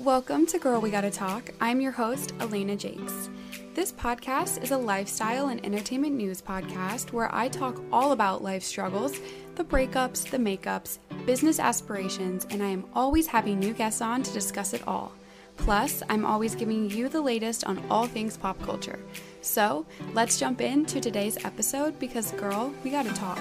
Welcome to Girl We Gotta Talk. I'm your host, Elena Jakes. This podcast is a lifestyle and entertainment news podcast where I talk all about life struggles, the breakups, the makeups, business aspirations, and I am always having new guests on to discuss it all. Plus, I'm always giving you the latest on all things pop culture. So, let's jump into today's episode because, girl, we gotta talk.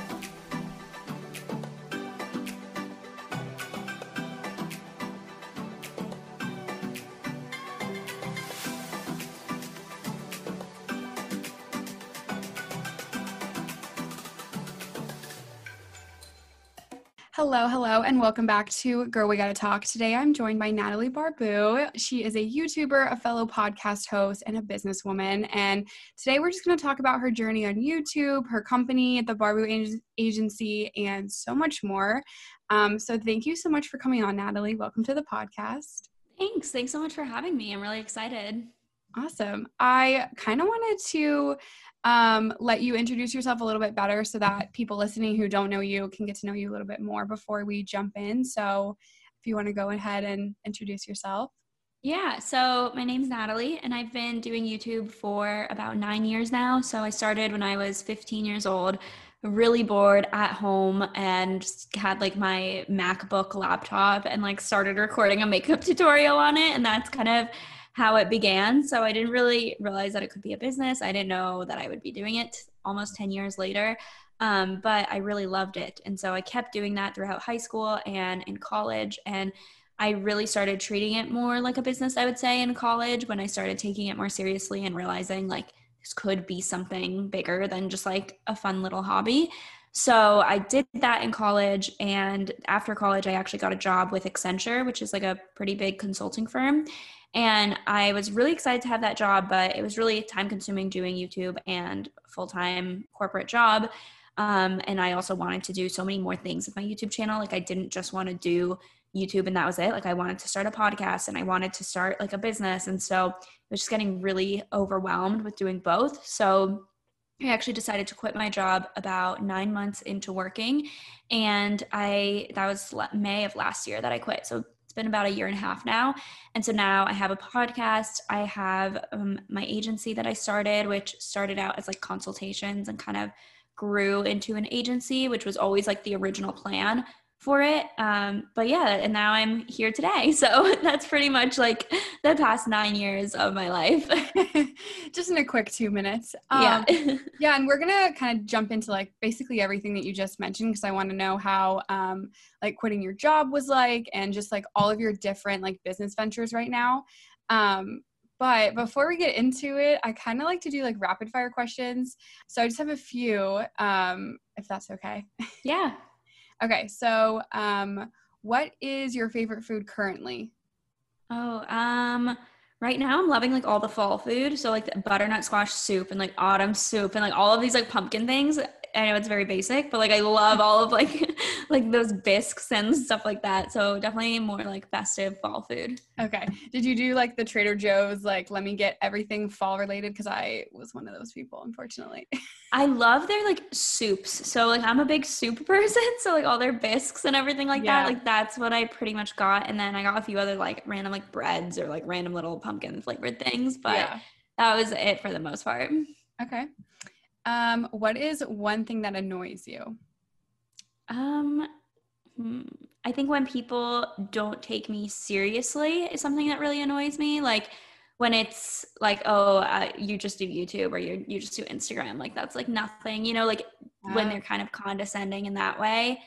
Hello, hello, and welcome back to Girl We Gotta Talk. Today I'm joined by Natalie Barbu. She is a YouTuber, a fellow podcast host, and a businesswoman. And today we're just gonna talk about her journey on YouTube, her company, the Barbu Agency, and so much more. Um, so thank you so much for coming on, Natalie. Welcome to the podcast. Thanks. Thanks so much for having me. I'm really excited. Awesome. I kind of wanted to um, let you introduce yourself a little bit better so that people listening who don't know you can get to know you a little bit more before we jump in. So, if you want to go ahead and introduce yourself. Yeah, so my name's Natalie, and I've been doing YouTube for about nine years now. So, I started when I was 15 years old, really bored at home, and had like my MacBook laptop and like started recording a makeup tutorial on it. And that's kind of how it began. So I didn't really realize that it could be a business. I didn't know that I would be doing it almost 10 years later. Um, but I really loved it. And so I kept doing that throughout high school and in college. And I really started treating it more like a business, I would say, in college when I started taking it more seriously and realizing like this could be something bigger than just like a fun little hobby. So I did that in college. And after college, I actually got a job with Accenture, which is like a pretty big consulting firm. And I was really excited to have that job, but it was really time consuming doing YouTube and full time corporate job. Um, and I also wanted to do so many more things with my YouTube channel. Like I didn't just want to do YouTube and that was it. Like I wanted to start a podcast and I wanted to start like a business. And so I was just getting really overwhelmed with doing both. So I actually decided to quit my job about nine months into working. And I, that was May of last year that I quit. So been about a year and a half now. And so now I have a podcast. I have um, my agency that I started, which started out as like consultations and kind of grew into an agency, which was always like the original plan for it. Um, but yeah, and now I'm here today. So that's pretty much like the past nine years of my life. just in a quick two minutes. Um, yeah. yeah. And we're going to kind of jump into like basically everything that you just mentioned because I want to know how um, like quitting your job was like and just like all of your different like business ventures right now. Um, but before we get into it, I kind of like to do like rapid fire questions. So I just have a few, um, if that's okay. Yeah. Okay, so um, what is your favorite food currently? Oh, um, right now I'm loving like all the fall food. So like butternut squash soup and like autumn soup and like all of these like pumpkin things. I know it's very basic, but like I love all of like like those bisques and stuff like that. So definitely more like festive fall food. Okay. Did you do like the Trader Joe's like let me get everything fall related because I was one of those people unfortunately. I love their like soups. So like I'm a big soup person, so like all their bisques and everything like yeah. that. Like that's what I pretty much got and then I got a few other like random like breads or like random little pumpkin flavored things, but yeah. that was it for the most part. Okay. Um, what is one thing that annoys you? Um, hmm, I think when people don't take me seriously is something that really annoys me. Like when it's like, oh, uh, you just do YouTube or you you just do Instagram. Like that's like nothing, you know. Like when they're kind of condescending in that way,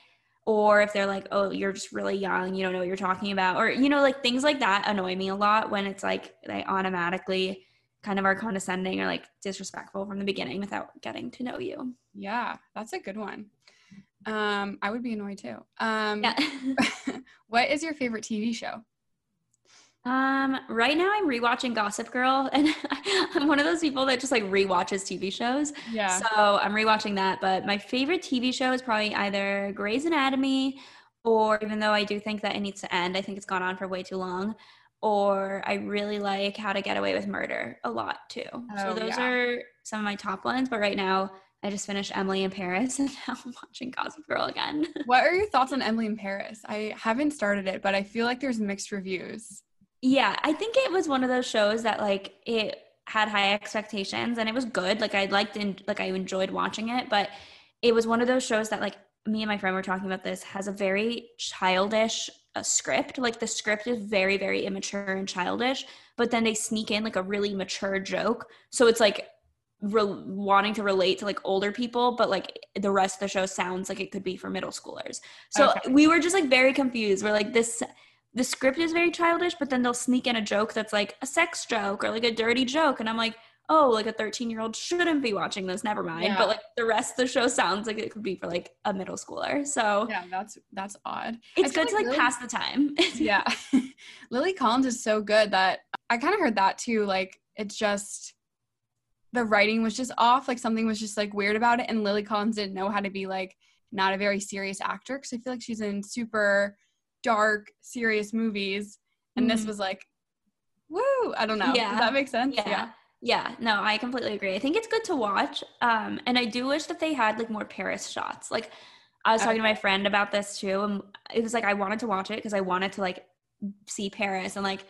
or if they're like, oh, you're just really young, you don't know what you're talking about, or you know, like things like that annoy me a lot. When it's like they automatically kind of are condescending or like disrespectful from the beginning without getting to know you. Yeah, that's a good one. Um, I would be annoyed too. Um, yeah. what is your favorite TV show? Um, right now I'm rewatching Gossip Girl, and I'm one of those people that just like rewatches TV shows. Yeah. So I'm rewatching that, but my favorite TV show is probably either Grey's Anatomy, or even though I do think that it needs to end, I think it's gone on for way too long or I really like How to Get Away with Murder a lot too. Oh, so those yeah. are some of my top ones. But right now, I just finished Emily in Paris and now I'm watching Gossip Girl again. what are your thoughts on Emily in Paris? I haven't started it, but I feel like there's mixed reviews. Yeah, I think it was one of those shows that like it had high expectations and it was good. Like I liked and like I enjoyed watching it, but it was one of those shows that like me and my friend were talking about this has a very childish uh, script. Like the script is very very immature and childish, but then they sneak in like a really mature joke. So it's like re- wanting to relate to like older people, but like the rest of the show sounds like it could be for middle schoolers. So okay. we were just like very confused. We're like this the script is very childish, but then they'll sneak in a joke that's like a sex joke or like a dirty joke. And I'm like, oh, like a 13 year old shouldn't be watching this, never mind. Yeah. But like the rest of the show sounds like it could be for like a middle schooler. So yeah, that's that's odd. It's good like to like Lily, pass the time. yeah. Lily Collins is so good that I kind of heard that too. Like it's just the writing was just off. Like something was just like weird about it. And Lily Collins didn't know how to be like not a very serious actor. Cause I feel like she's in super dark, serious movies. And mm-hmm. this was like, woo, I don't know. Yeah. Does that make sense? Yeah. yeah. Yeah, no, I completely agree. I think it's good to watch. Um, and I do wish that they had like more Paris shots. Like I was talking to my friend about this too, and it was like I wanted to watch it because I wanted to like see Paris and like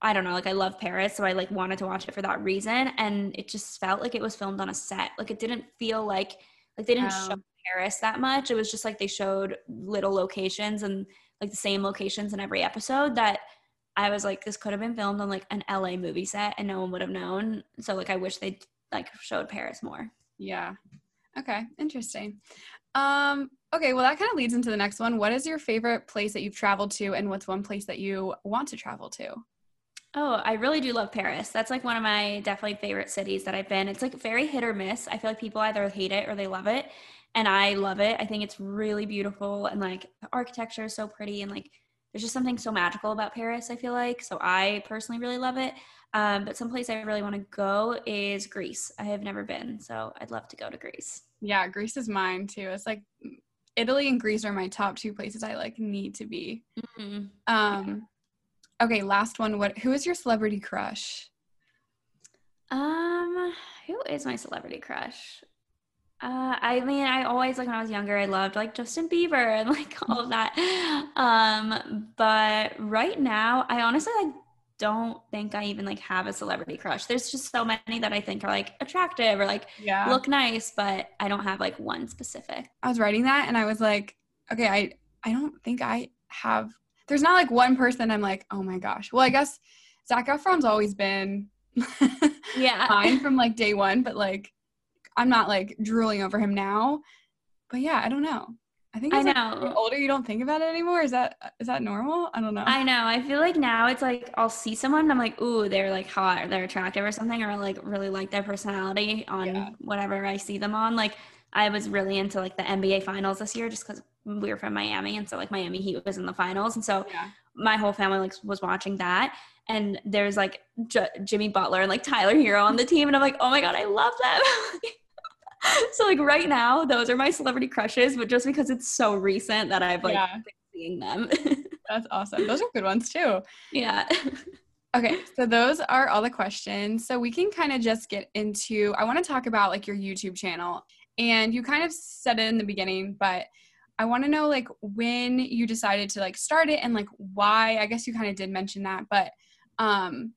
I don't know, like I love Paris, so I like wanted to watch it for that reason. And it just felt like it was filmed on a set. Like it didn't feel like like they didn't um, show Paris that much. It was just like they showed little locations and like the same locations in every episode that I was like, this could have been filmed on like an LA movie set and no one would have known. So like I wish they like showed Paris more. Yeah. Okay. Interesting. Um, okay, well that kind of leads into the next one. What is your favorite place that you've traveled to and what's one place that you want to travel to? Oh, I really do love Paris. That's like one of my definitely favorite cities that I've been. It's like very hit or miss. I feel like people either hate it or they love it. And I love it. I think it's really beautiful and like the architecture is so pretty and like there's just something so magical about Paris, I feel like. So I personally really love it. Um, but someplace I really want to go is Greece. I have never been, so I'd love to go to Greece. Yeah, Greece is mine too. It's like Italy and Greece are my top two places I like need to be. Mm-hmm. Um, Okay, last one. What? Who is your celebrity crush? Um, who is my celebrity crush? Uh, I mean, I always like when I was younger, I loved like Justin Bieber and like all of that. Um, but right now, I honestly like don't think I even like have a celebrity crush. There's just so many that I think are like attractive or like yeah. look nice, but I don't have like one specific. I was writing that and I was like, okay, I I don't think I have there's not like one person I'm like, oh my gosh. Well, I guess Zac Efron's always been yeah fine from like day one, but like I'm not like drooling over him now. But yeah, I don't know. I think I know. Like, older, you don't think about it anymore. Is that is that normal? I don't know. I know. I feel like now it's like I'll see someone and I'm like, ooh, they're like hot or they're attractive or something, or I like really like their personality on yeah. whatever I see them on. Like I was really into like the NBA finals this year just because we were from Miami, and so like Miami Heat was in the finals, and so yeah. my whole family like was watching that. And there's like J- Jimmy Butler and like Tyler Herro on the team, and I'm like, oh my god, I love them. so like right now, those are my celebrity crushes, but just because it's so recent that I've like yeah. seeing them. That's awesome. Those are good ones too. Yeah. Okay, so those are all the questions. So we can kind of just get into I want to talk about like your YouTube channel. And you kind of said it in the beginning, but I want to know like when you decided to like start it and like why. I guess you kind of did mention that, but um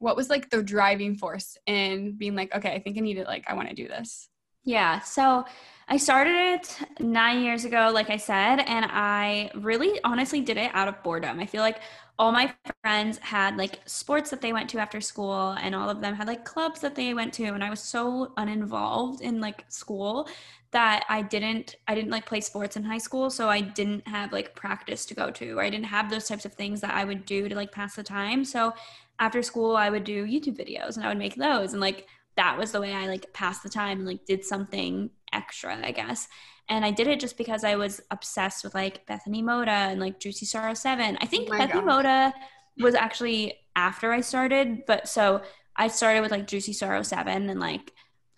what was like the driving force in being like, okay, I think I need it like I want to do this. Yeah. So I started it nine years ago, like I said, and I really honestly did it out of boredom. I feel like all my friends had like sports that they went to after school, and all of them had like clubs that they went to, and I was so uninvolved in like school that I didn't I didn't like play sports in high school, so I didn't have like practice to go to, or I didn't have those types of things that I would do to like pass the time. So after school, I would do YouTube videos and I would make those, and like that was the way I like passed the time and like did something extra, I guess. And I did it just because I was obsessed with like Bethany Mota and like Juicy Star 07. I think oh Bethany God. Mota was actually after I started, but so I started with like Juicy Star 07 and like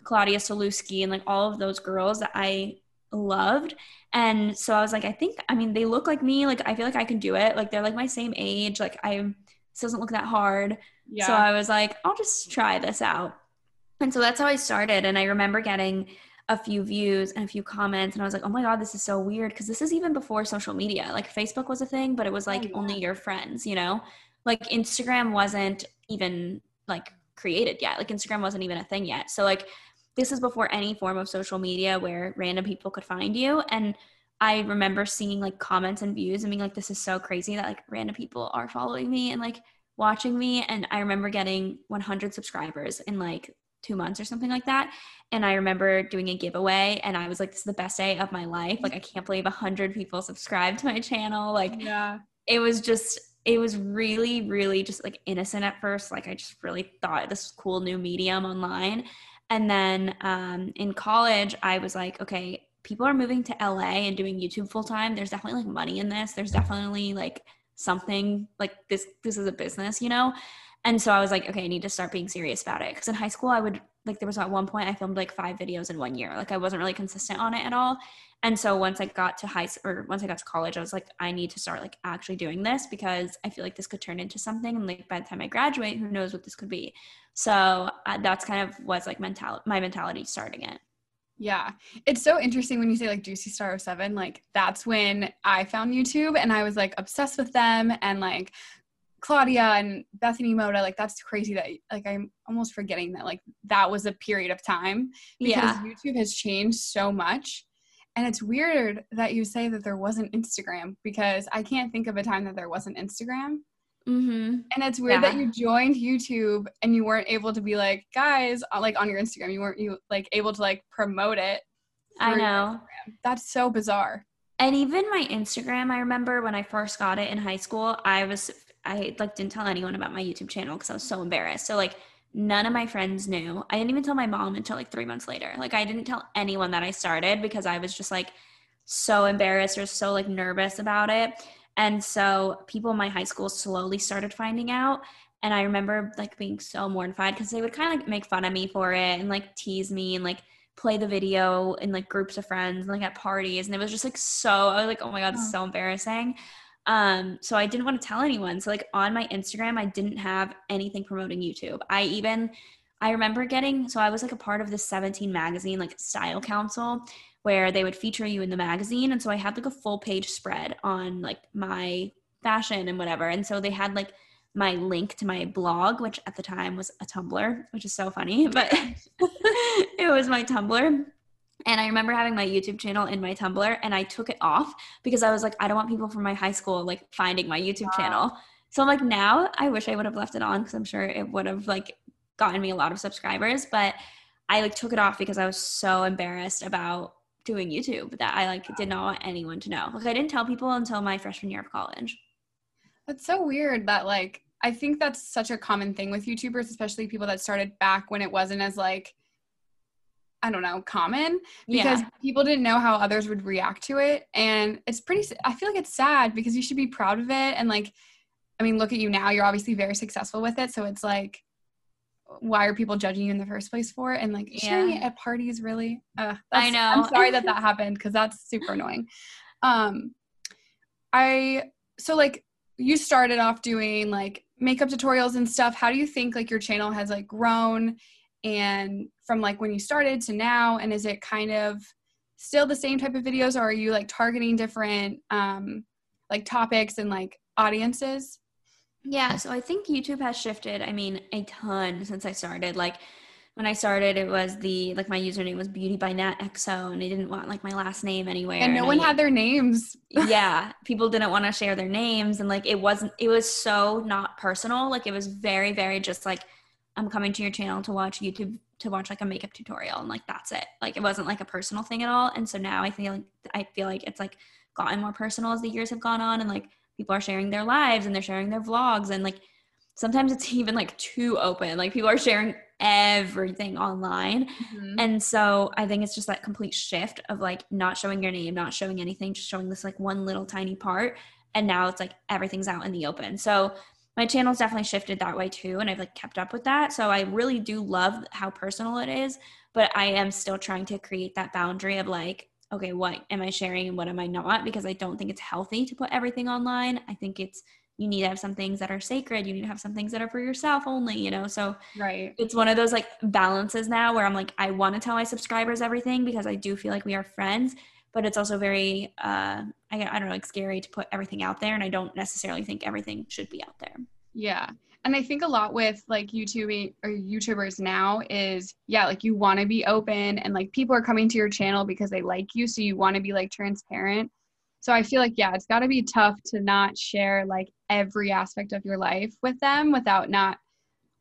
Claudia Sulewski and like all of those girls that I loved. And so I was like, I think, I mean, they look like me. Like, I feel like I can do it. Like, they're like my same age. Like, I, this doesn't look that hard. Yeah. So I was like, I'll just try this out. And so that's how I started. And I remember getting a few views and a few comments. And I was like, oh my God, this is so weird. Cause this is even before social media. Like Facebook was a thing, but it was oh, like oh, yeah. only your friends, you know? like Instagram wasn't even like created yet. Like Instagram wasn't even a thing yet. So like this is before any form of social media where random people could find you and I remember seeing like comments and views and being like this is so crazy that like random people are following me and like watching me and I remember getting 100 subscribers in like 2 months or something like that. And I remember doing a giveaway and I was like this is the best day of my life. Like I can't believe 100 people subscribed to my channel. Like yeah. it was just it was really really just like innocent at first. Like i just really thought this cool new medium online. And then um, in college i was like okay people are moving to la and doing youtube full time there's definitely like money in this. There's definitely like something like this this is a business you know and so i was like okay i need to start being serious about it. Because in high school i would like there was at one point i filmed like five videos in one year. Like i wasn't really consistent on it at all. And so once i got to high or once i got to college i was like i need to start like actually doing this because i feel like this could turn into something. And like by the time i graduate who knows what this could be. So uh, that's kind of was like mental my mentality starting it. Yeah. It's so interesting when you say like Juicy Star 07. Like that's when I found YouTube and I was like obsessed with them. And like Claudia and Bethany Mota, like that's crazy that like I'm almost forgetting that like that was a period of time because yeah. YouTube has changed so much. And it's weird that you say that there wasn't Instagram because I can't think of a time that there wasn't Instagram. Mm-hmm. And it's weird yeah. that you joined YouTube and you weren't able to be like, guys, uh, like on your Instagram, you weren't you like able to like promote it. I know. That's so bizarre. And even my Instagram, I remember when I first got it in high school, I was I like didn't tell anyone about my YouTube channel because I was so embarrassed. So like none of my friends knew. I didn't even tell my mom until like three months later. Like I didn't tell anyone that I started because I was just like so embarrassed or so like nervous about it. And so people in my high school slowly started finding out. And I remember like being so mortified because they would kind of like make fun of me for it and like tease me and like play the video in like groups of friends and like at parties. And it was just like so, I was like, oh my God, it's so embarrassing. Um, so I didn't want to tell anyone. So like on my Instagram, I didn't have anything promoting YouTube. I even I remember getting so I was like a part of the 17 magazine like style council where they would feature you in the magazine and so I had like a full page spread on like my fashion and whatever. And so they had like my link to my blog, which at the time was a Tumblr, which is so funny, but it was my Tumblr. And I remember having my YouTube channel in my Tumblr and I took it off because I was like, I don't want people from my high school like finding my YouTube wow. channel. So I'm like, now I wish I would have left it on because I'm sure it would have like gotten me a lot of subscribers. But I like took it off because I was so embarrassed about doing YouTube that I like did not want anyone to know. Like I didn't tell people until my freshman year of college. That's so weird that like I think that's such a common thing with YouTubers, especially people that started back when it wasn't as like I don't know, common because yeah. people didn't know how others would react to it. And it's pretty, I feel like it's sad because you should be proud of it. And like, I mean, look at you now, you're obviously very successful with it. So it's like, why are people judging you in the first place for it? And like yeah. sharing it at parties, really? Uh, I know. I'm sorry that that happened because that's super annoying. Um, I, so like, you started off doing like makeup tutorials and stuff. How do you think like your channel has like grown and from like when you started to now and is it kind of still the same type of videos or are you like targeting different um like topics and like audiences yeah so i think youtube has shifted i mean a ton since i started like when I started, it was the like my username was Beauty by Nat XO, and they didn't want like my last name anywhere. And no and one I, had their names. yeah, people didn't want to share their names, and like it wasn't. It was so not personal. Like it was very, very just like I'm coming to your channel to watch YouTube to watch like a makeup tutorial and like that's it. Like it wasn't like a personal thing at all. And so now I feel like I feel like it's like gotten more personal as the years have gone on and like people are sharing their lives and they're sharing their vlogs and like sometimes it's even like too open. Like people are sharing everything online. Mm-hmm. And so I think it's just that complete shift of like not showing your name, not showing anything, just showing this like one little tiny part. And now it's like everything's out in the open. So my channel's definitely shifted that way too and i've like kept up with that. So i really do love how personal it is but i am still trying to create that boundary of like okay what am i sharing and what am i not? Because i don't think it's healthy to put everything online. I think it's you need to have some things that are sacred. You need to have some things that are for yourself only you know? So right. it's one of those like balances now where i'm like i want to tell my subscribers everything because i do feel like we are friends but it's also very uh I, I don't know like scary to put everything out there and i don't necessarily think everything should be out there Yeah. And I think a lot with like YouTube or YouTubers now is, yeah, like you want to be open and like people are coming to your channel because they like you. So you want to be like transparent. So I feel like, yeah, it's got to be tough to not share like every aspect of your life with them without not,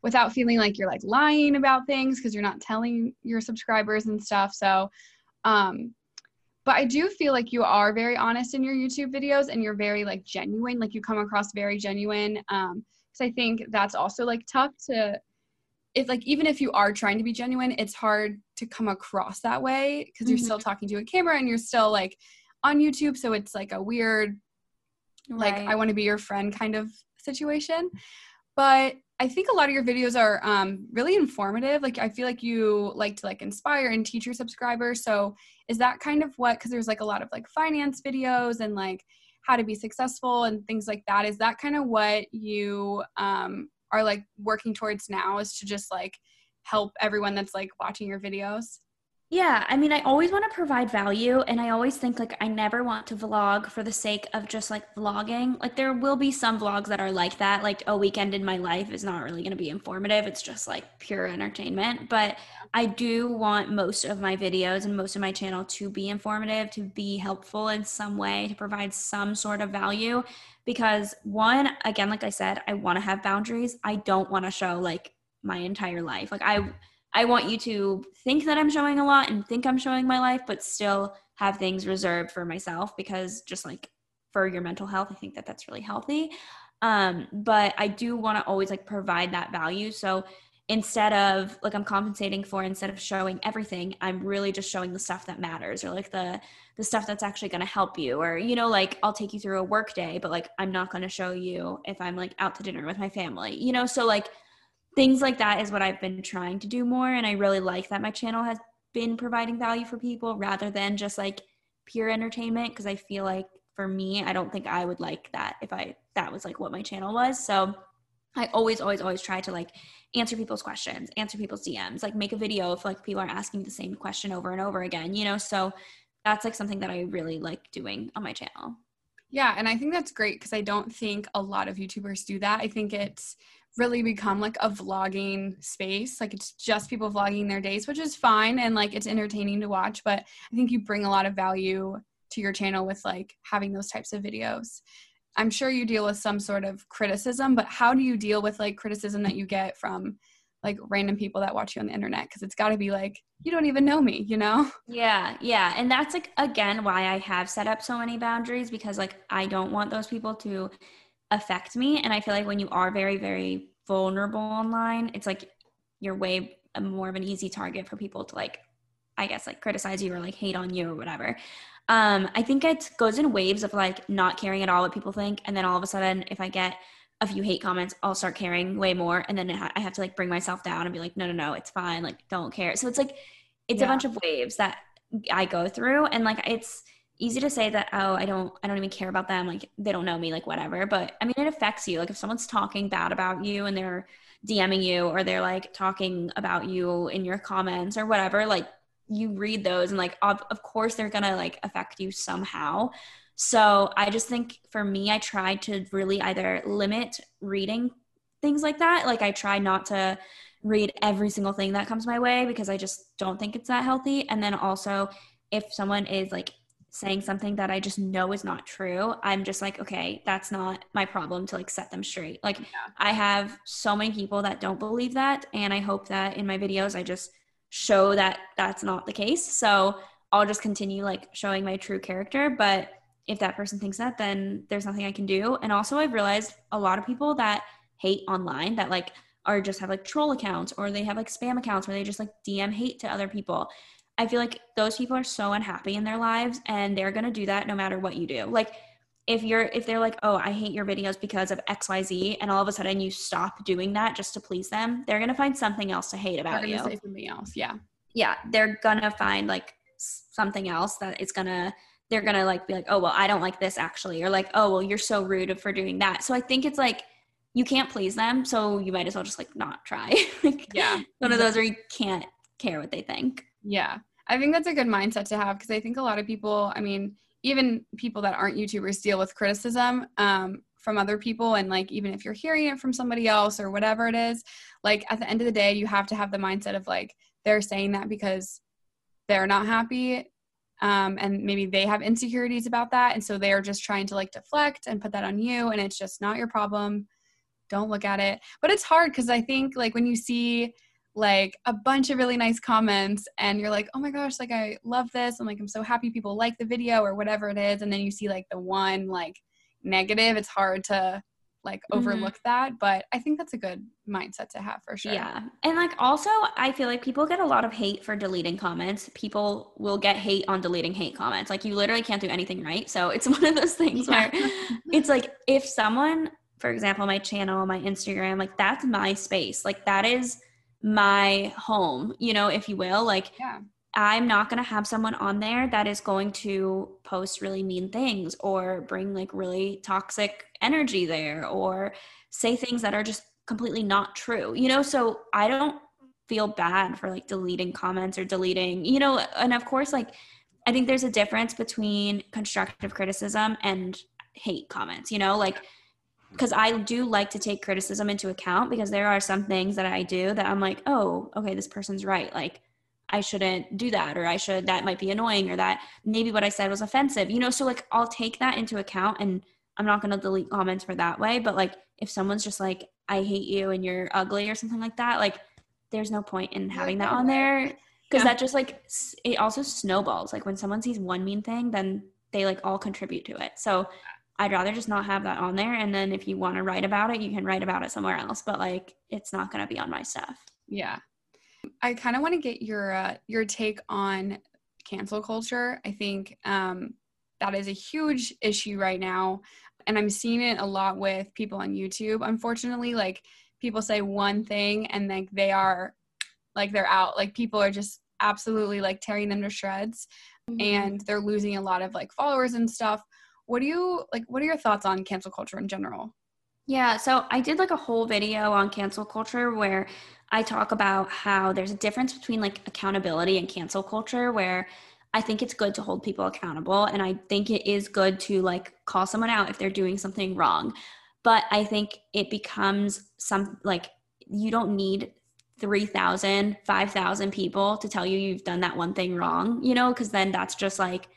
without feeling like you're like lying about things because you're not telling your subscribers and stuff. So, um, but I do feel like you are very honest in your YouTube videos and you're very like genuine. Like you come across very genuine. Um, because I think that's also like tough to if like even if you are trying to be genuine, it's hard to come across that way because you're mm-hmm. still talking to a camera and you're still like on YouTube, so it's like a weird like I want to be your friend kind of situation. But I think a lot of your videos are um, really informative. Like I feel like you like to like inspire and teach your subscribers. So is that kind of what? Because there's like a lot of like finance videos and like how to be successful and things like that. Is that kind of what you um, are like working towards now? Is to just like help everyone that's like watching your videos? Yeah, I mean, I always want to provide value, and I always think like I never want to vlog for the sake of just like vlogging. Like, there will be some vlogs that are like that, like a weekend in my life is not really going to be informative, it's just like pure entertainment. But I do want most of my videos and most of my channel to be informative, to be helpful in some way, to provide some sort of value. Because, one, again, like I said, I want to have boundaries. I don't want to show like my entire life. Like, I, I want you to think that I'm showing a lot and think I'm showing my life, but still have things reserved for myself because just like for your mental health, I think that that's really healthy. Um, but I do want to always like provide that value. So instead of like I'm compensating for instead of showing everything, I'm really just showing the stuff that matters or like the the stuff that's actually going to help you or you know like I'll take you through a work day, but like I'm not going to show you if I'm like out to dinner with my family. You know, so like things like that is what I've been trying to do more. And I really like that my channel has been providing value for people rather than just like pure entertainment. Cause I feel like for me, I don't think I would like that if I, that was like what my channel was. So I always, always, always try to like answer people's questions, answer people's DMs, like make a video if like people are asking the same question over and over again, you know? So that's like something that I really like doing on my channel. Yeah, and I think that's great because I don't think a lot of YouTubers do that. I think it's really become like a vlogging space. Like it's just people vlogging their days, which is fine and like it's entertaining to watch, but I think you bring a lot of value to your channel with like having those types of videos. I'm sure you deal with some sort of criticism, but how do you deal with like criticism that you get from like random people that watch you on the internet because it's got to be like you don't even know me you know yeah yeah and that's like again why i have set up so many boundaries because like i don't want those people to affect me. And I feel like when you are very, very vulnerable online, it's like you're way more of an easy target for people to like, I guess, like criticize you or like hate on you or whatever. Um, I think it goes in waves of like not caring at all what people think. And then all of a sudden, if I get a few hate comments, I'll start caring way more. And then I have to like bring myself down and be like, no, no, no, it's fine. Like, don't care. So it's like, it's yeah. a bunch of waves that I go through. And like, it's, easy to say that oh i don't i don't even care about them like they don't know me like whatever but i mean it affects you like if someone's talking bad about you and they're dming you or they're like talking about you in your comments or whatever like you read those and like of, of course they're gonna like affect you somehow. So i just think for me i try to really either limit reading things like that like i try not to read every single thing that comes my way because i just don't think it's that healthy and then also if someone is like saying something that I just know is not true, I'm just like, okay, that's not my problem to like set them straight. Like yeah. I have so many people that don't believe that and I hope that in my videos I just show that that's not the case. So I'll just continue like showing my true character, but if that person thinks that then there's nothing I can do. And also I've realized a lot of people that hate online that like are just have like troll accounts or they have like spam accounts where they just like DM hate to other people. I feel like those people are so unhappy in their lives and they're going to do that no matter what you do. Like if you're if they're like, "Oh, I hate your videos because of XYZ," and all of a sudden you stop doing that just to please them, they're going to find something else to hate about you. Say something else. Yeah. Yeah, they're going to find like something else that it's going to they're going to like be like, "Oh, well, I don't like this actually." Or like, "Oh, well, you're so rude for doing that." So I think it's like you can't please them, so you might as well just like not try. like, yeah. One of those where you can't care what they think. Yeah. I think that's a good mindset to have because I think a lot of people, I mean, even people that aren't YouTubers deal with criticism um, from other people and like even if you're hearing it from somebody else or whatever it is like at the end of the day you have to have the mindset of like they're saying that because they're not happy um, and maybe they have insecurities about that and so they're just trying to like deflect and put that on you and it's just not your problem don't look at it but it's hard because i think like when you see like a bunch of really nice comments and you're like oh my gosh like i love this and like i'm so happy people like the video or whatever it is and then you see like the one like negative it's hard to like mm-hmm. overlook mm-hmm. that but i think that's a good mindset to have for sure yeah and like also i feel like people get a lot of hate for deleting comments people will get hate on deleting hate comments like you literally can't do anything right so it's one of those things yeah. where it's like if someone for example my channel my instagram like that's my space like that is my home you know if you will like yeah. I'm not going to have someone on there that is going to post really mean things or bring like really toxic energy there or say things that are just completely not true. You know, so I don't feel bad for like deleting comments or deleting, you know, and of course like I think there's a difference between constructive criticism and hate comments, you know, like because I do like to take criticism into account because there are some things that I do that I'm like, oh, okay, this person's right. Like I shouldn't do that or I should that might be annoying or that maybe what I said was offensive. You know, so like I'll take that into account and I'm not going to delete comments for that way, but like if someone's just like I hate you and you're ugly or something like that, like there's no point in having that on there because yeah. that just like it also snowballs. Like when someone sees one mean thing, then they like all contribute to it. So I'd rather just not have that on there and then if you want to write about it, you can write about it somewhere else, but like it's not going to be on my stuff. Yeah. I kind of want to get your uh, your take on cancel culture. I think um, that is a huge issue right now, and I'm seeing it a lot with people on YouTube. Unfortunately, like people say one thing and like they are like they're out. Like people are just absolutely like tearing them to shreds, mm-hmm. and they're losing a lot of like followers and stuff. What do you like? What are your thoughts on cancel culture in general? Yeah, so I did like a whole video on cancel culture where I talk about how there's a difference between like accountability and cancel culture where I think it's good to hold people accountable and I think it is good to like call someone out if they're doing something wrong. But I think it becomes some like you don't need 3,000, 5,000 people to tell you you've done that one thing wrong, you know, because then that's just like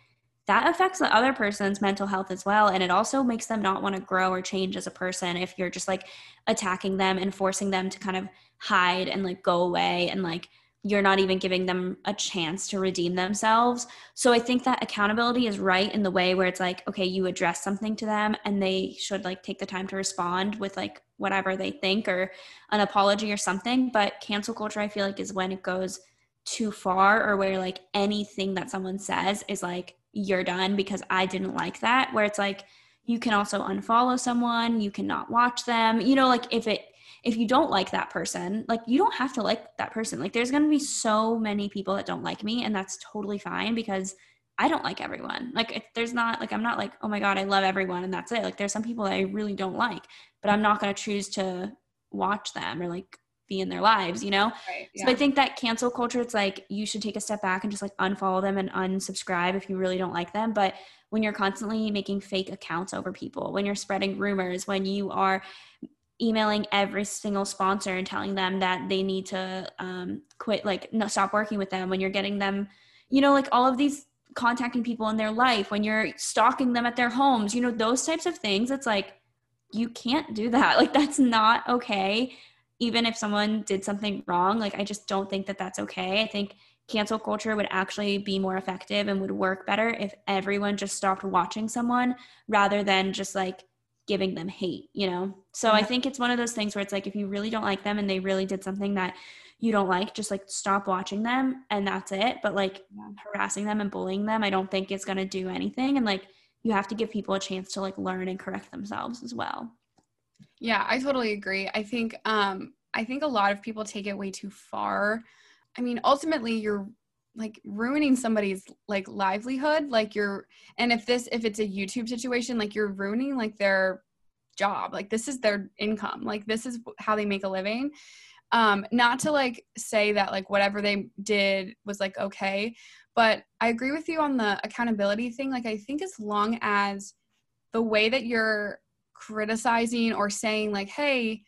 that affects the other person's mental health as well and it also makes them not want to grow or change as a person if you're just like attacking them and forcing them to kind of hide and like go away and like you're not even giving them a chance to redeem themselves. So I think that accountability is right in the way where it's like, okay, you address something to them and they should like take the time to respond with like whatever they think or an apology or something. But cancel culture, I feel like, is when it goes too far or where like anything that someone says is like you're done because I didn't like that. Where it's like you can also unfollow someone, you cannot watch them. You know, like if it if you don't like that person, like you don't have to like that person. Like there's going to be so many people that don't like me and that's totally fine because I don't like everyone. Like there's not like I'm not like, "Oh my god, I love everyone" and that's it. Like there's some people that I really don't like, but I'm not going to choose to watch them or like be in their lives, you know? Right, yeah. So I think that cancel culture, it's like you should take a step back and just like unfollow them and unsubscribe if you really don't like them. But when you're constantly making fake accounts over people, when you're spreading rumors, when you are emailing every single sponsor and telling them that they need to um, quit, like no, stop working with them, when you're getting them, you know, like all of these contacting people in their life, when you're stalking them at their homes, you know, those types of things, it's like, you can't do that. Like, that's not okay even if someone did something wrong, like I just don't think that that's okay. I think cancel culture would actually be more effective and would work better if everyone just stopped watching someone rather than just like giving them hate, you know? So I think it's one of those things where it's like if you really don't like them and they really did something that you don't like, just like stop watching them and that's it. But like yeah. harassing them and bullying them, I don't think it's going to do anything. And like you have to give people a chance to like learn and correct themselves as well. Yeah, I totally agree. I think um I think a lot of people take it way too far. I mean, ultimately you're like ruining somebody's like livelihood, like you're and if this if it's a YouTube situation, like you're ruining like their job. Like this is their income. Like this is how they make a living. Um not to like say that like whatever they did was like okay, but I agree with you on the accountability thing. Like I think as long as the way that you're criticizing or saying like hey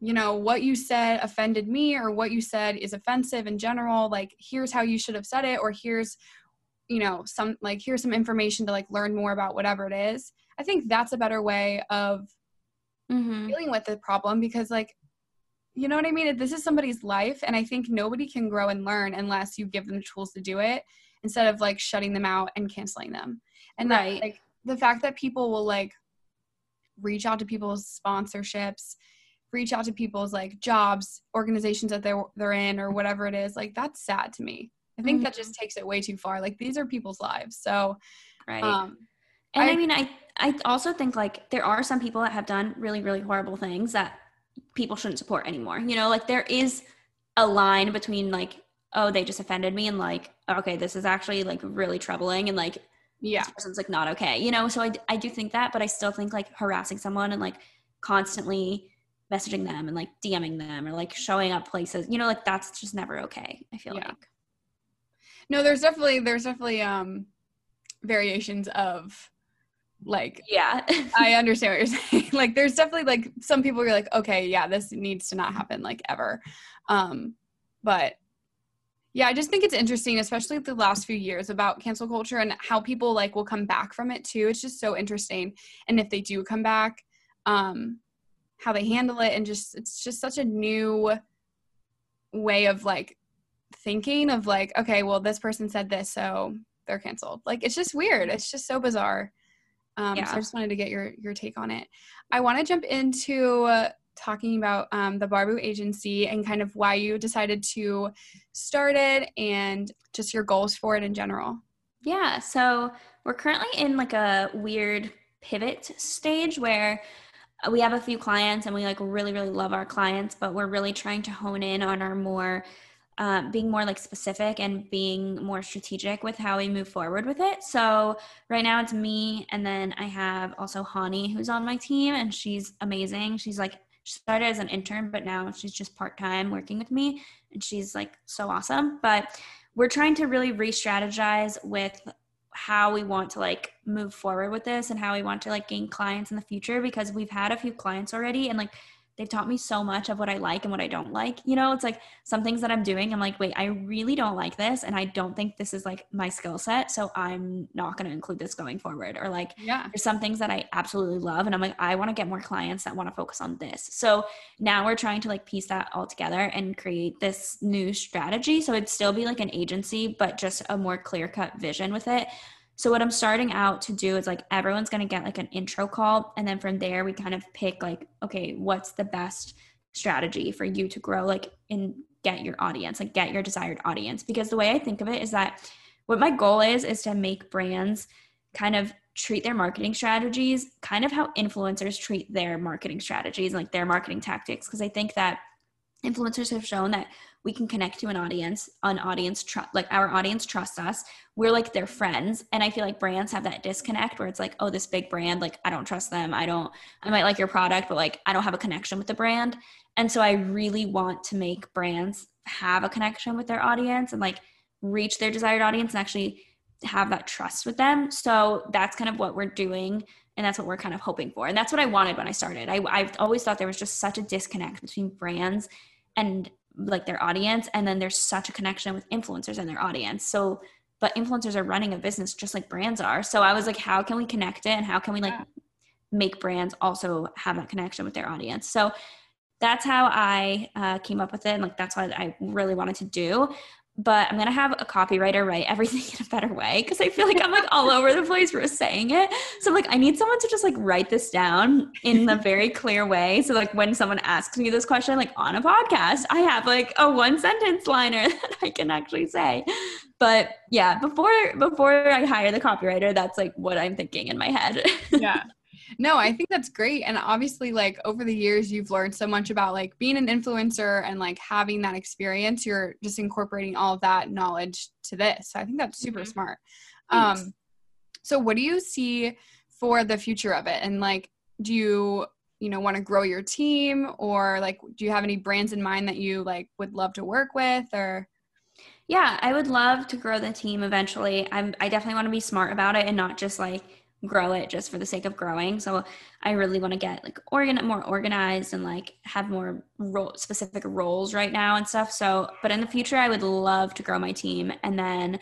you know what you said offended me or what you said is offensive in general like here's how you should have said it or here's you know some like here's some information to like learn more about whatever it is i think that's a better way of mm-hmm. dealing with the problem because like you know what i mean this is somebody's life and i think nobody can grow and learn unless you give them the tools to do it instead of like shutting them out and canceling them and Right. that, like the fact that people will like reach out to people's sponsorships reach out to people's like jobs organizations that they're they're in or whatever it is like that's sad to me. I think that just takes it way too far. Like these are people's lives. So right. um And I, I- mean, I I also think like there are some people that have done really really horrible things that people shouldn't support anymore. You know, like there is a line between like oh they just offended me and like okay this is actually like really troubling and like yeah this person's like not okay. You know, so I I do think that, but I still think like harassing someone and like constantly messaging them and like DMing them or like showing up places, you know, like that's just never okay. I feel Yeah. like. no there's definitely there's definitely um variations of like Yeah. I understand what you're saying. like there's definitely like some people are like, okay, yeah, this needs to not happen like ever. Um, but yeah, I just think it's interesting, especially the last few years about cancel culture and how people like will come back from it too. It's just so interesting. And if they do come back, um, how they handle it and just it's just such a new way of like thinking of like, okay, well, this person said this, so they're canceled. Like it's just weird. It's just so bizarre. Um, So I just wanted to get your your take on it. I want to jump into uh, talking about um, the Barbu agency and kind of why you decided to start it and just your goals for it in general. Yeah, so we're currently in like a weird pivot stage where uh, we have a few clients and we like really really love our clients, but we're really trying to hone in on our more um, being more like specific and being more strategic with how we move forward with it. So right now it's me, and then I have also Hani who's on my team, and she's amazing. She's like she started as an intern, but now she's just part time working with me, and she's like so awesome. But we're trying to really re-strategize with how we want to like move forward with this and how we want to like gain clients in the future because we've had a few clients already and like they've taught me so much of what I like and what I don't like. You know, it's like some things that I'm doing, I'm like, wait, I really don't like this and I don't think this is like my skill set, so I'm not going to include this going forward or like Yeah. there's some things that I absolutely love and I'm like I want to get more clients that want to focus on this. So now we're trying to like piece that all together and create this new strategy so it'd still be like an agency but just a more clear-cut vision with it. So what I'm starting out to do is like everyone's going to get like an intro call and then from there we kind of pick like okay, what's the best strategy for you to grow like and get your audience, like get your desired audience. Because the way I think of it is that what my goal is is to make brands kind of treat their marketing strategies kind of how influencers treat their marketing strategies and like their marketing tactics. Because i think that influencers have shown that we can connect to an audience an audience tr- like our audience trusts us we're like their friends and i feel like brands have that disconnect where it's like oh this big brand like i don't trust them i don't i might like your product but like i don't have a connection with the brand and so i really want to make brands have a connection with their audience and like reach their desired audience and actually have that trust with them. So that's kind of what we're doing. And that's what we're kind of hoping for. And that's what I wanted when I started. I, I've always thought there was just such a disconnect between brands and like their audience. And then there's such a connection with influencers and their audience. So, but influencers are running a business just like brands are. So I was like, how can we connect it? And how can we like Yeah. make brands also have that connection with their audience? So that's how I uh, came up with it. And like, that's what I really wanted to do but I'm gonna have a copywriter write everything in a better way because I feel like I'm like all over the place for saying it. So I'm like, I need someone to just like write this down in a very clear way. So like when someone asks me this question, like on a podcast, I have like a one sentence liner that I can actually say. But yeah, before before I hire the copywriter, that's like what I'm thinking in my head. yeah no i think that's great and obviously like over the years you've learned so much about like being an influencer and like having that experience you're just incorporating all of that knowledge to this so i think that's super Mhm. smart Thanks. um so what do you see for the future of it and like do you you know want to grow your team or like do you have any brands in mind that you like would love to work with or Yeah, I would love to grow the team eventually. I'm I definitely want to be smart about it and not just like grow it just for the sake of growing. So I really want to get like organ more organized and like have more role specific roles right now and stuff. So, but in the future, I would love to grow my team. And then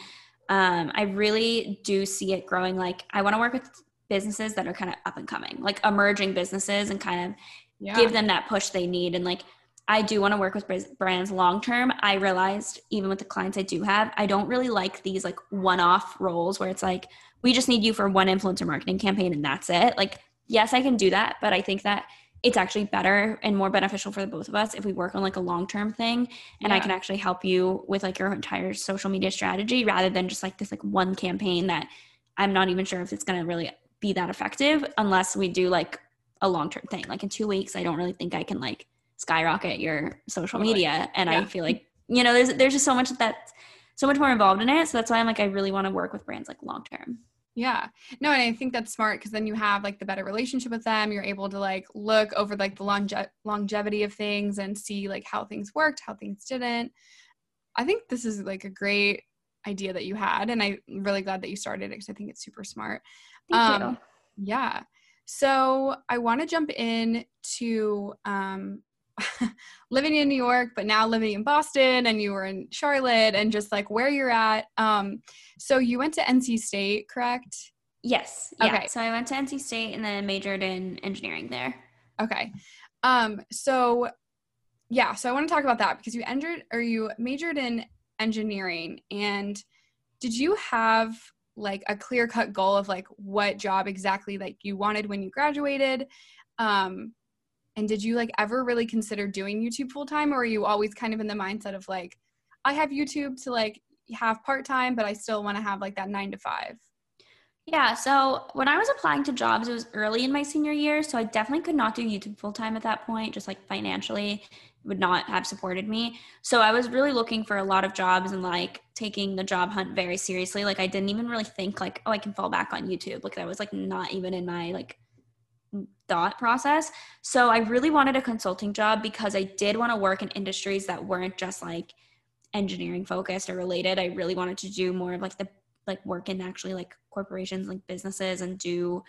um, I really do see it growing. Like I want to work with businesses that are kind of up and coming, like emerging businesses, and kind of yeah. give them that push they need. And like I do want to work with brands long term. I realized even with the clients I do have, I don't really like these like one off roles where it's like we just need you for one influencer marketing campaign and that's it. Like, yes, I can do that, but I think that it's actually better and more beneficial for the both of us if we work on like a long term thing and yeah. I can actually help you with like your entire social media strategy rather than just like this like one campaign that I'm not even sure if it's going to really be that effective unless we do like a long term thing. Like in 2 weeks I don't really think I can like skyrocket your social media and yeah. I feel like you know there's there's just so much that so much more involved in it so that's why I'm like I really want to work with brands like long term. Yeah. No, and I think that's smart because then you have like the better relationship with them. You're able to like look over like the longe- longevity of things and see like how things worked, how things didn't. I think this is like a great idea that you had, and I'm really glad that you started it because I think it's super smart. Thank um, you. Yeah. So I want to jump in to um, living in New York, but now living in Boston and you were in Charlotte and just like where you're at. Um, so you went to NC State, correct? Yes. Yeah. Okay. So I went to NC State and then majored in engineering there. Okay. Um, so yeah, so I want to talk about that because you entered or you majored in engineering and did you have like a clear cut goal of like what job exactly like you wanted when you graduated? Um, and did you like ever really consider doing YouTube full time or are you always kind of in the mindset of like, I have YouTube to like have part time, but I still want to have like that nine to five? Yeah, so when I was applying to jobs, it was early in my senior year. So I definitely could not do YouTube full time at that point, just like financially would not have supported me. So I was really looking for a lot of jobs and like taking the job hunt very seriously. Like I didn't even really think like, oh, I can fall back on YouTube. Like that was like not even in my like thought process. So I really wanted a consulting job because I did want to work in industries that weren't just like engineering focused or related. I really wanted to do more of like the like work in actually like corporations, like businesses and do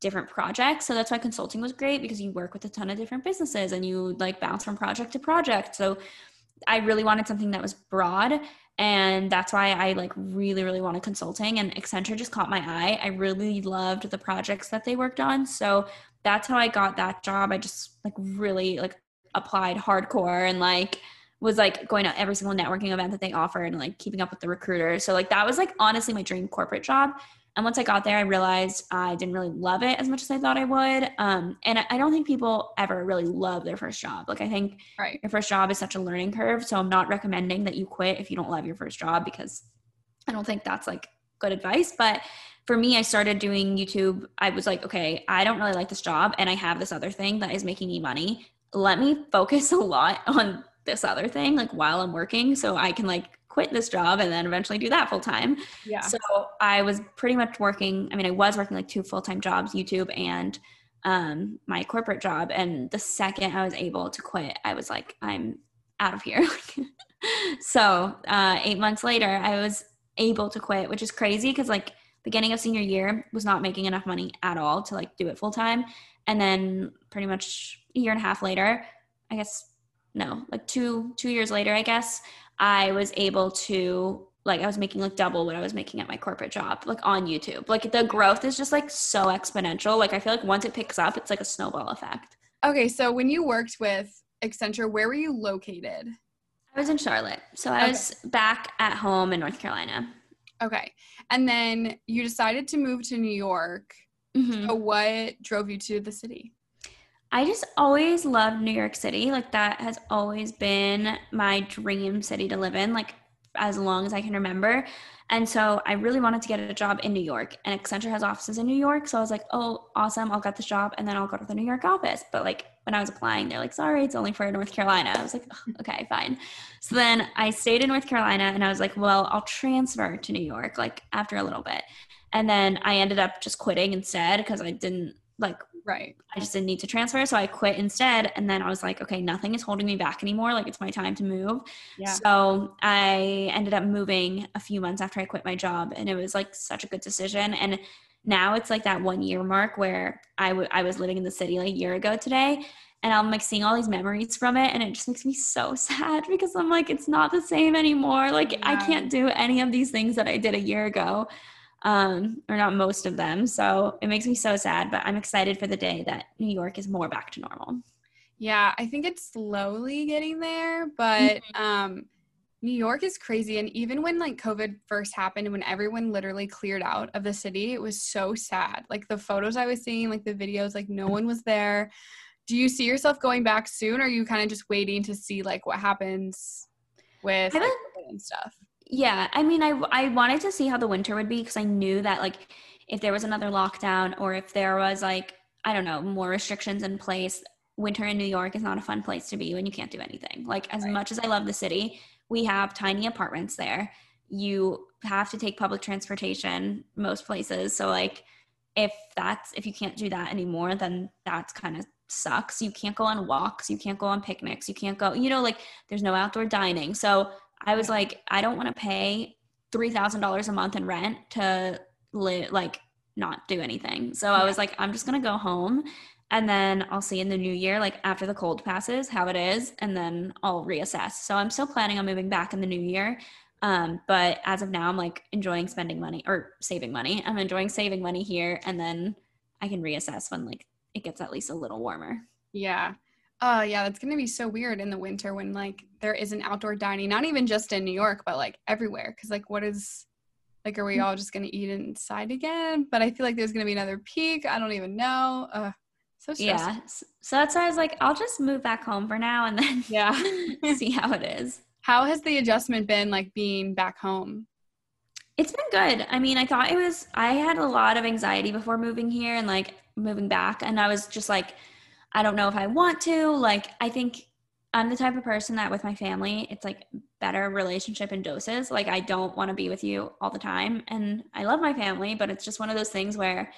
different projects. So that's why consulting was great because you work with a ton of different businesses and you like bounce from project to project. So I really wanted something that was broad and that's why I like really really wanted consulting and Accenture just caught my eye. I really loved the projects that they worked on. So that's how I got that job. I just like really like applied hardcore and like was like going to every single networking event that they offered and like keeping up with the recruiters. So like that was like honestly my dream corporate job. And once I got there, I realized I didn't really love it as much as I thought I would. Um, and I don't think people ever really love their first job. Like I think right. your first job is such a learning curve. So I'm not recommending that you quit if you don't love your first job because I don't think that's like good advice. But for me, I started doing YouTube. I was like, okay, I don't really like this job, and I have this other thing that is making me money. Let me focus a lot on this other thing, like while I'm working, so I can like quit this job and then eventually do that full time. Yeah. So I was pretty much working. I mean, I was working like two full time jobs, YouTube and um, my corporate job. And the second I was able to quit, I was like, I'm out of here. so uh, eight months later, I was able to quit, which is crazy because like beginning of senior year was not making enough money at all to like do it full time. And then pretty much a year and a half later, I guess no, like two two years later, I guess, I was able to like I was making like double what I was making at my corporate job, like on YouTube. Like the growth is just like so exponential. Like I feel like once it picks up, it's like a snowball effect. Okay, so when you worked with Accenture, where were you located? I was in Charlotte. So I okay. was back at home in North Carolina. Okay. And then you decided to move to New York. Mm-hmm. So what drove you to the city? I just always loved New York City. Like that has always been my dream city to live in, like as long as I can remember. And so I really wanted to get a job in New York. And Accenture has offices in New York. So I was like, oh, awesome. I'll get this job and then I'll go to the New York office. But like when I was applying, they're like, sorry, it's only for North Carolina. I was like, oh, okay, fine. So then I stayed in North Carolina and I was like, well, I'll transfer to New York like after a little bit. And then I ended up just quitting instead because I didn't like right i just didn't need to transfer so i quit instead and then i was like okay nothing is holding me back anymore like it's my time to move yeah. so i ended up moving a few months after i quit my job and it was like such a good decision and now it's like that one year mark where I, w- I was living in the city like a year ago today and I'm like seeing all these memories from it and it just makes me so sad because I'm like it's not the same anymore like yeah. I can't do any of these things that I did a year ago um or not most of them so it makes me so sad but I'm excited for the day that New York is more back to normal yeah I think it's slowly getting there but mm-hmm. um New York is crazy. And even when like COVID first happened, when everyone literally cleared out of the city, it was so sad. Like the photos I was seeing, like the videos, like no one was there. Do you see yourself going back soon? Or are you kind of just waiting to see like what happens with like, and stuff? Yeah. I mean, I, I wanted to see how the winter would be because I knew that like if there was another lockdown or if there was like, I don't know, more restrictions in place, winter in New York is not a fun place to be when you can't do anything. Like as right. much as I love the city, we have tiny apartments there. You have to take public transportation most places. So like if that's if you can't do that anymore, then that's kind of sucks. You can't go on walks, you can't go on picnics, you can't go, you know, like there's no outdoor dining. So I was like, I don't want to pay three thousand dollars a month in rent to live like not do anything. So I was like, I'm just gonna go home and then I'll see in the new year, like after the cold passes, how it is, and then I'll reassess. So I'm still planning on moving back in the new year. Um, but as of now, I'm like enjoying spending money or saving money. I'm enjoying saving money here, and then I can reassess when like it gets at least a little warmer. Yeah. Uh yeah, that's gonna be so weird in the winter when like there isn't outdoor dining, not even just in New York, but like everywhere. Cause like what is like are we all just gonna eat inside again? But I feel like there's gonna be another peak. I don't even know. Uh so stressful. yeah. So that's why I was like, I'll just move back home for now and then yeah, see how it is. How has the adjustment been like being back home? It's been good. I mean, I thought it was I had a lot of anxiety before moving here and like moving back and I was just like I don't know if I want to. Like I think I'm the type of person that with my family, it's like better relationship in doses. Like I don't want to be with you all the time and I love my family, but it's just one of those things where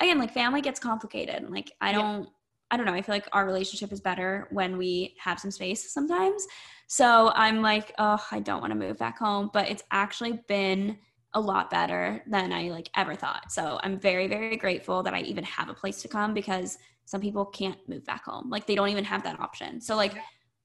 again like family gets complicated like i don't yeah. i don't know i feel like our relationship is better when we have some space sometimes so i'm like oh i don't want to move back home but it's actually been a lot better than i like ever thought so i'm very very grateful that i even have a place to come because some people can't move back home like they don't even have that option so like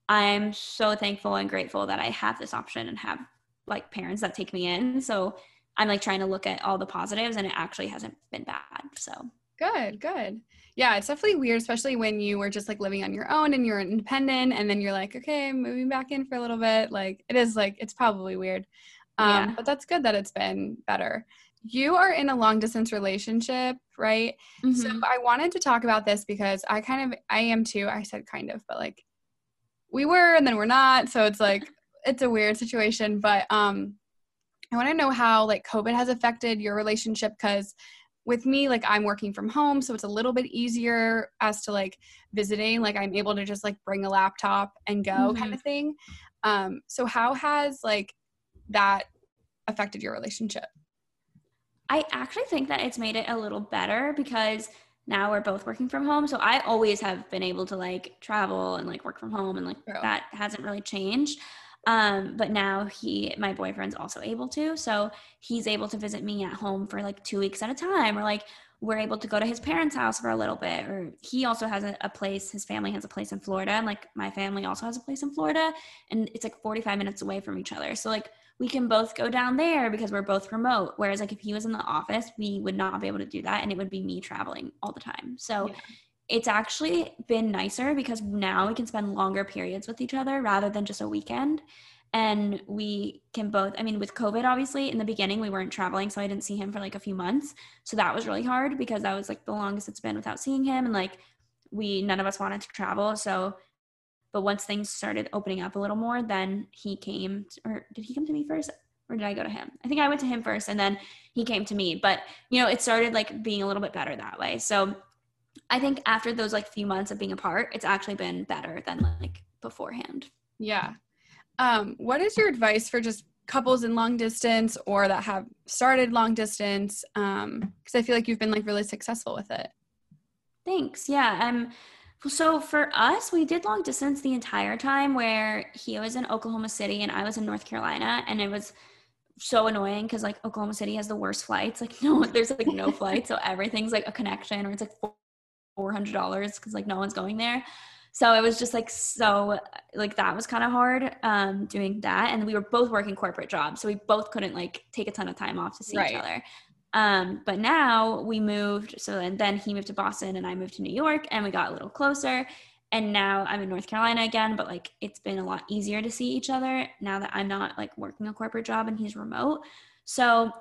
i'm so thankful and grateful that i have this option and have like parents that take me in so I'm like trying to look at all the positives and it actually hasn't been bad. So good, good. Yeah, it's definitely weird, especially when you were just like living on your own and you're independent and then you're like, okay, moving back in for a little bit. Like it is like it's probably weird. Um, yeah. but that's good that it's been better. You are in a long distance relationship, right? Mm-hmm. So I wanted to talk about this because I kind of I am too. I said kind of, but like we were and then we're not. So it's like it's a weird situation. But um I want to know how like COVID has affected your relationship because with me like I'm working from home so it's a little bit easier as to like visiting like I'm able to just like bring a laptop and go mm-hmm. kind of thing. Um so how has like that affected your relationship? I actually think that it's made it a little better because now we're both working from home. So I always have been able to like travel and like work from home and like True. that hasn't really changed. Um, but now he, my boyfriend's also able to. So he's able to visit me at home for like two weeks at a time, or like we're able to go to his parents' house for a little bit. Or he also has a, a place, his family has a place in Florida, and like my family also has a place in Florida, and it's like 45 minutes away from each other. So like we can both go down there because we're both remote. Whereas like if he was in the office, we would not be able to do that, and it would be me traveling all the time. So. Yeah it's actually been nicer because now we can spend longer periods with each other rather than just a weekend and we can both i mean with covid obviously in the beginning we weren't traveling so i didn't see him for like a few months so that was really hard because that was like the longest it's been without seeing him and like we none of us wanted to travel so but once things started opening up a little more then he came to, or did he come to me first or did i go to him i think i went to him first and then he came to me but you know it started like being a little bit better that way so I think after those like few months of being apart, it's actually been better than like beforehand. Yeah. Um, what is your advice for just couples in long distance or that have started long distance? Um, because I feel like you've been like really successful with it. Thanks. Yeah. Um so for us, we did long distance the entire time where he was in Oklahoma City and I was in North Carolina and it was so annoying because like Oklahoma City has the worst flights. Like no, there's like no flight, so everything's like a connection, or it's like four hundred dollars because like no one's going there. So it was just like so like that was kind of hard um, doing that, and we were both working corporate jobs, so we both couldn't like take a ton of time off to see right. each other. Um, but now we moved, so then, then he moved to Boston and I moved to New York, and we got a little closer and now I'm in North Carolina again, but like it's been a lot easier to see each other now that I'm not like working a corporate job and he's remote. So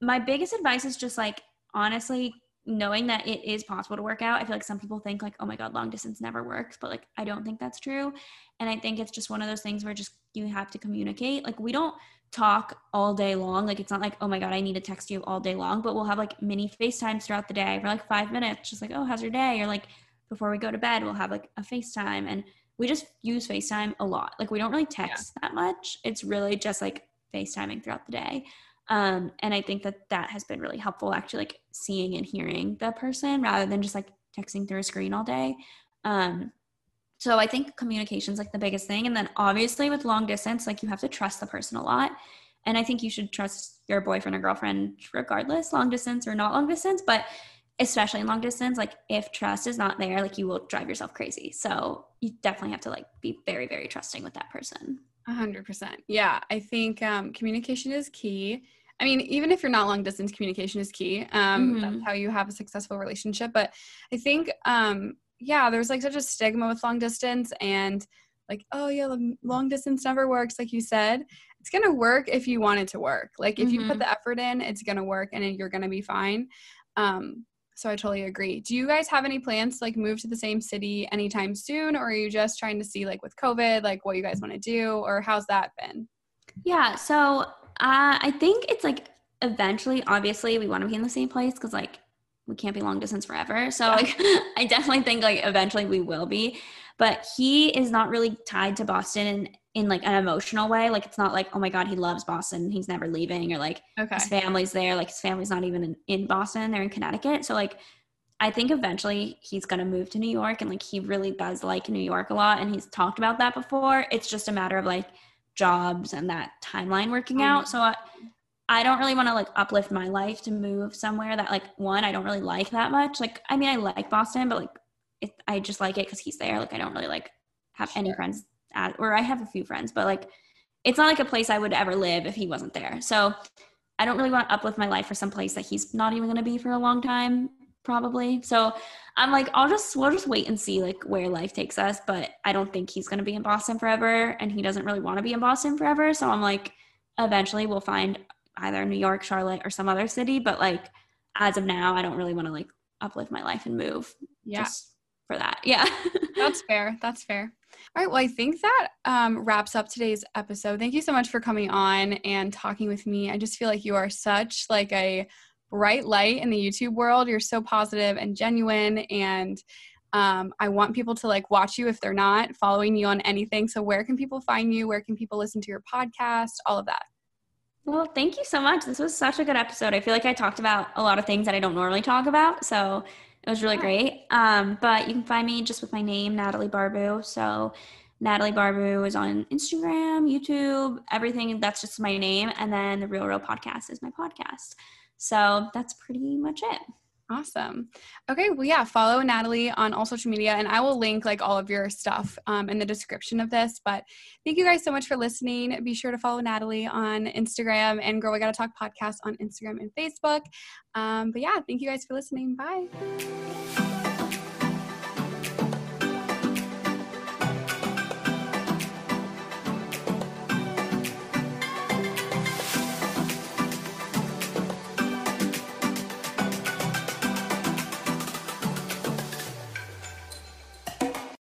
my biggest advice is just like honestly knowing that it is possible to work out. I feel like some people think like, oh my God, long distance never works, but like I don't think that's true. And I think it's just one of those things where just you have to communicate. Like we don't talk all day long. Like it's not like, oh my God, I need to text you all day long, but we'll have like mini FaceTimes throughout the day for like five minutes, just like, oh, how's your day? Or like before we go to bed, we'll have like a FaceTime and we just use FaceTime a lot. Like we don't really text yeah. that much. It's really just like FaceTiming throughout the day. Um, and I think that that has been really helpful actually like seeing and hearing the person rather than just like texting through a screen all day. Um, so I think communication is like the biggest thing. And then obviously with long distance, like you have to trust the person a lot. And I think you should trust your boyfriend or girlfriend regardless, long distance or not long distance. But especially in long distance like if trust is not there like you will drive yourself crazy so you definitely have to like be very very trusting with that person 100% yeah i think um, communication is key i mean even if you're not long distance communication is key um, mm-hmm. that's how you have a successful relationship but i think um, yeah there's like such a stigma with long distance and like oh yeah long distance never works like you said it's going to work if you want it to work like if mm-hmm. you put mm-hmm. the effort in it's going to work and you're going to be fine um, so I totally agree. Do you guys have any plans to like move to the same city anytime soon or are you just trying to see like with COVID like what you guys want to do or how's that been? Yeah, so uh, I think it's like eventually obviously we want to be in the same place cuz like we can't be long distance forever. So yeah. like I definitely think like eventually we will be. But he is not really tied to Boston and in like an emotional way. Like it's not like, oh my God, he loves Boston. He's never leaving or like okay. his family's there. Like his family's not even in, in Boston. They're in Connecticut. So like I think eventually he's gonna move to New York and like he really does like New York a lot and he's talked about that before. It's just a matter of like jobs and that timeline working mm-hmm. out. So I, I don't really want to like uplift my life to move somewhere that like one I don't really like that much. Like I mean I like Boston, but like it, I just like it because he's there. Like I don't really like have sure. any friends at, or I have a few friends, but like it's not like a place I would ever live if he wasn't there. So I don't really want to uplift my life for some place that he's not even going to be for a long time, probably. So I'm like, I'll just, we'll just wait and see like where life takes us. But I don't think he's going to be in Boston forever and he doesn't really want to be in Boston forever. So I'm like, eventually we'll find either New York, Charlotte, or some other city. But like, as of now, I don't really want to like uplift my life and move. Yeah. for that. Yeah. That's fair. That's fair. All right. Well, I think that um, wraps up today's episode. Thank you so much for coming on and talking with me. I just feel like you are such like a bright light in the YouTube world. You're so positive and genuine, and um, I want people to like watch you if they're not following you on anything. So, where can people find you? Where can people listen to your podcast? All of that. Well, thank you so much. This was such a good episode. I feel like I talked about a lot of things that I don't normally talk about. So it was really great. Um, but you can find me just with my name, Natalie Barbu. So Natalie Barbu is on Instagram, YouTube, everything. That's just my name. And then the Real Real Podcast is my podcast. So that's pretty much it. Awesome. Okay. Well, yeah, follow Natalie on all social media, and I will link like all of your stuff um, in the description of this. But thank you guys so much for listening. Be sure to follow Natalie on Instagram and Girl We Gotta Talk podcast on Instagram and Facebook. Um, but yeah, thank you guys for listening. Bye.